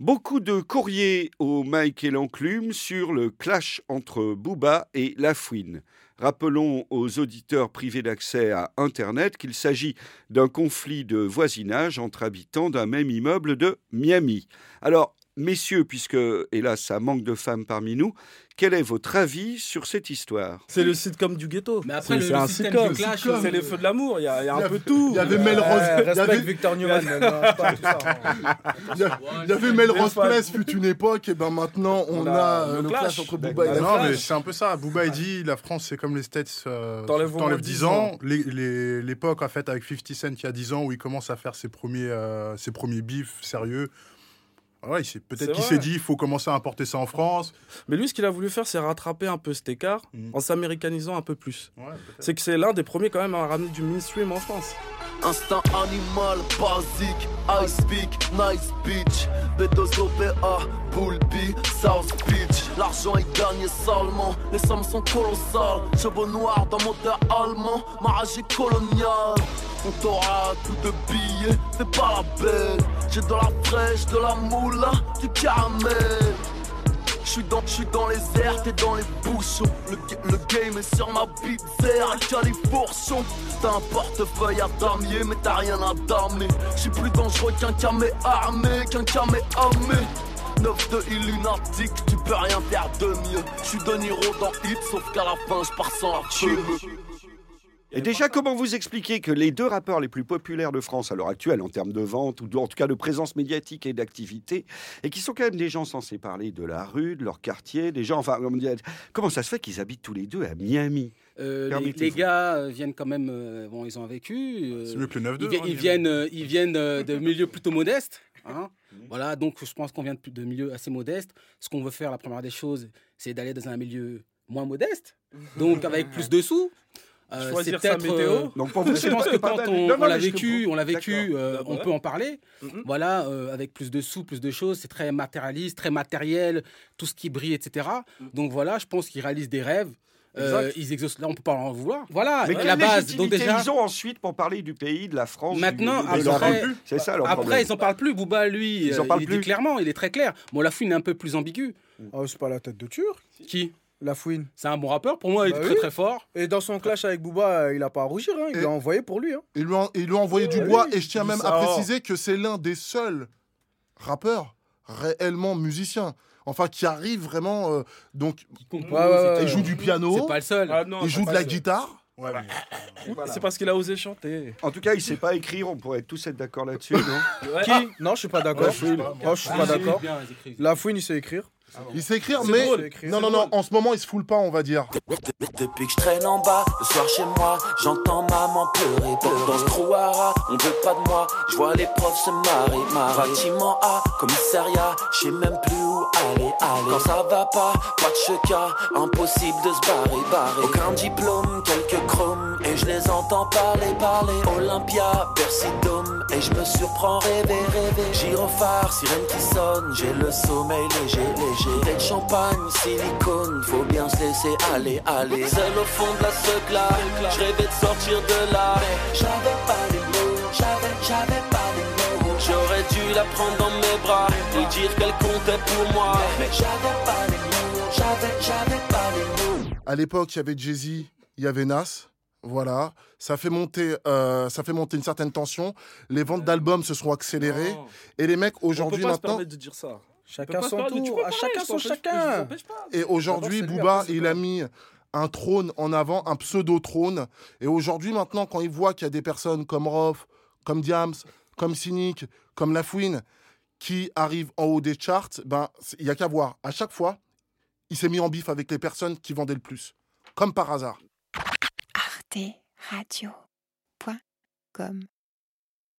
Beaucoup de courriers au Mike et l'enclume sur le clash entre Booba et Lafouine. Rappelons aux auditeurs privés d'accès à Internet qu'il s'agit d'un conflit de voisinage entre habitants d'un même immeuble de Miami. Alors, messieurs, puisque hélas ça manque de femmes parmi nous, quel est votre avis sur cette histoire? C'est le sitcom du ghetto. Mais après, le, système sitcom. du clash, C'est euh, les feux de l'amour. Il y a, il y a Il y un a- peu tout. il y avait Melrose. Ouais, il y avait- Victor Newman. Il y, avait Melrose. Place fut une époque, et ben maintenant on, On a, a euh, le clash. entre. Booba et la non, mais c'est un peu ça. Booba, il dit la France, c'est comme les States. Euh, T'enlèves au t'enlèves moins 10 10 ans. L'époque, en fait, avec 50 Cent, il y a 10 ans, où il commence à faire ses premiers, euh, ses premiers bifs sérieux. Ouais, il s'est- peut-être qu'il s'est dit, il faut commencer à importer ça en France. Mais lui, ce qu'il a voulu faire, c'est rattraper un peu cet écart Mhm. en s'américanisant un peu plus. Ouais. C'est que c'est l'un des premiers quand même à ramener du mainstream en France. Instinct animal, basique, I speak, nice bitch B2 OPA, Bull B, South Beach. L'argent est gagné salement, les sommes sont colossales. Cheveux noirs d'un moteur allemand, ma rage est coloniale. On t'aura tout de billets, fais pas la belle. J'ai de la fraîche, de la moula, du caramel je suis dans, j'suis dans les airs, t'es dans les bouchons. Le, le game est sur ma bite, à Califourchon. T'as un portefeuille à damier, mais t'as rien à damer. J'suis plus dangereux qu'un camé armé, qu'un camé armé. 9 de Illuminatic, tu peux rien faire de mieux. J'suis De Niro dans Hit, sauf qu'à la fin j'pars sans la. Et déjà, comment vous expliquez que les deux rappeurs les plus populaires de France à l'heure actuelle, en termes de vente ou de- en tout cas de présence médiatique et d'activité, et qui sont quand même des gens censés parler de la rue, de leur quartier, des gens, enfin, comment ça se fait qu'ils habitent tous les deux à Miami? Euh, les, gars euh, viennent quand même. euh, bon, ils ont vécu. euh, C'est mieux que le 9-2. ils, vi- hein, ils il- viennent, euh, ils viennent euh, de milieux plutôt modestes. hein. Voilà, donc je pense qu'on vient de, de milieux assez modestes. Ce qu'on veut faire, la première des choses, c'est d'aller dans un milieu moins modeste, donc avec plus de sous. Euh, c'est peut-être, météo. euh, Donc pour vous, je pense que quand mal. on, Non, on non, l'a vécu, comprends. on l'a vécu, euh, on peut en parler. Mhm. Voilà, euh, avec plus de sous, plus de choses, c'est très matérialiste, très matériel, tout ce qui brille, etc. Donc voilà, je pense qu'ils réalisent des rêves. Euh, ils exaucent. Là, on peut pas en vouloir. Voilà, Mais la base. Donc déjà, ils ont ensuite pour parler du pays, de la France Maintenant, après- C'est ça leur après, problème. ils en parlent plus. Booba, lui, Ils en euh, parlent il plus. dit clairement, il est très clair. Bon, la fouine est un peu plus ambigu. Oh, c'est pas la tête de Turc, Qui? La fouine. C'est un bon rappeur. Pour moi, il est Bah très oui. très fort. Et dans son clash avec Booba, euh, il a pas à rougir, hein, il l'a envoyé pour lui. Hein. Ils lui ont envoyé du Ouais, bois, oui, et je tiens même à préciser que c'est l'un des seuls rappeurs réellement musiciens. Enfin, qui arrive vraiment. euh, donc, Qui compose, Ouais, ouais, ouais, etc. il joue du piano, C'est pas le seul. Ah non, il joue de la guitare. Ouais, mais- C'est parce qu'il a osé chanter. En tout cas, il sait pas écrire, on pourrait tous être d'accord là-dessus, non Ouais. Qui? Non, je suis pas d'accord. Ouais, je sais pas. Oh, je suis pas d'accord. La fouine, il sait écrire. Il sait écrire, mais. drôle. Non, non, non, en ce moment, il se foule pas, on va dire. Depuis que je traîne en bas, le soir chez moi, j'entends maman pleurer. Dans, dans ce trouara, on veut pas de moi, je vois les profs se marrer. marrer. Bâtiment A, commissariat, je sais même plus où aller, aller. Quand ça va pas, pas de cheka, impossible de se barrer, barrer. Aucun diplôme, quelques chromes, et je les entends parler, parler. Olympia, Bercy Dome, et je me surprends rêver, rêver. Gyrophare, sirène qui sonne, j'ai le sommeil léger, léger. Tête champagne, silicone, faut bien se laisser aller, aller. Seul au fond de la secla, je rêvais de sortir de là. J'avais pas les mots, j'avais, j'avais pas les mots. J'aurais dû la prendre dans mes bras et dire qu'elle comptait pour moi. Mais j'avais pas les mots, j'avais, j'avais pas les mots. À l'époque, il y avait Jay-Z, il y avait Nas. Voilà, ça fait monter, euh, ça fait monter une certaine tension. Les ventes d'albums se sont accélérées Non. et les mecs On aujourd'hui peut pas se maintenant. permettre de dire ça. On peut Chacun pas son tour. peux À pas, chacun je son chacun. pas. Et aujourd'hui, Booba, il a mis un trône en avant, un pseudo-trône. Et aujourd'hui, maintenant, quand il voit qu'il y a des personnes comme Rof, comme Diams, comme Cynic, comme Lafouine, qui arrivent en haut des charts, ben, il y a qu'à voir. À chaque fois, il s'est mis en bif avec les personnes qui vendaient le plus. Comme par hasard. arteradio.com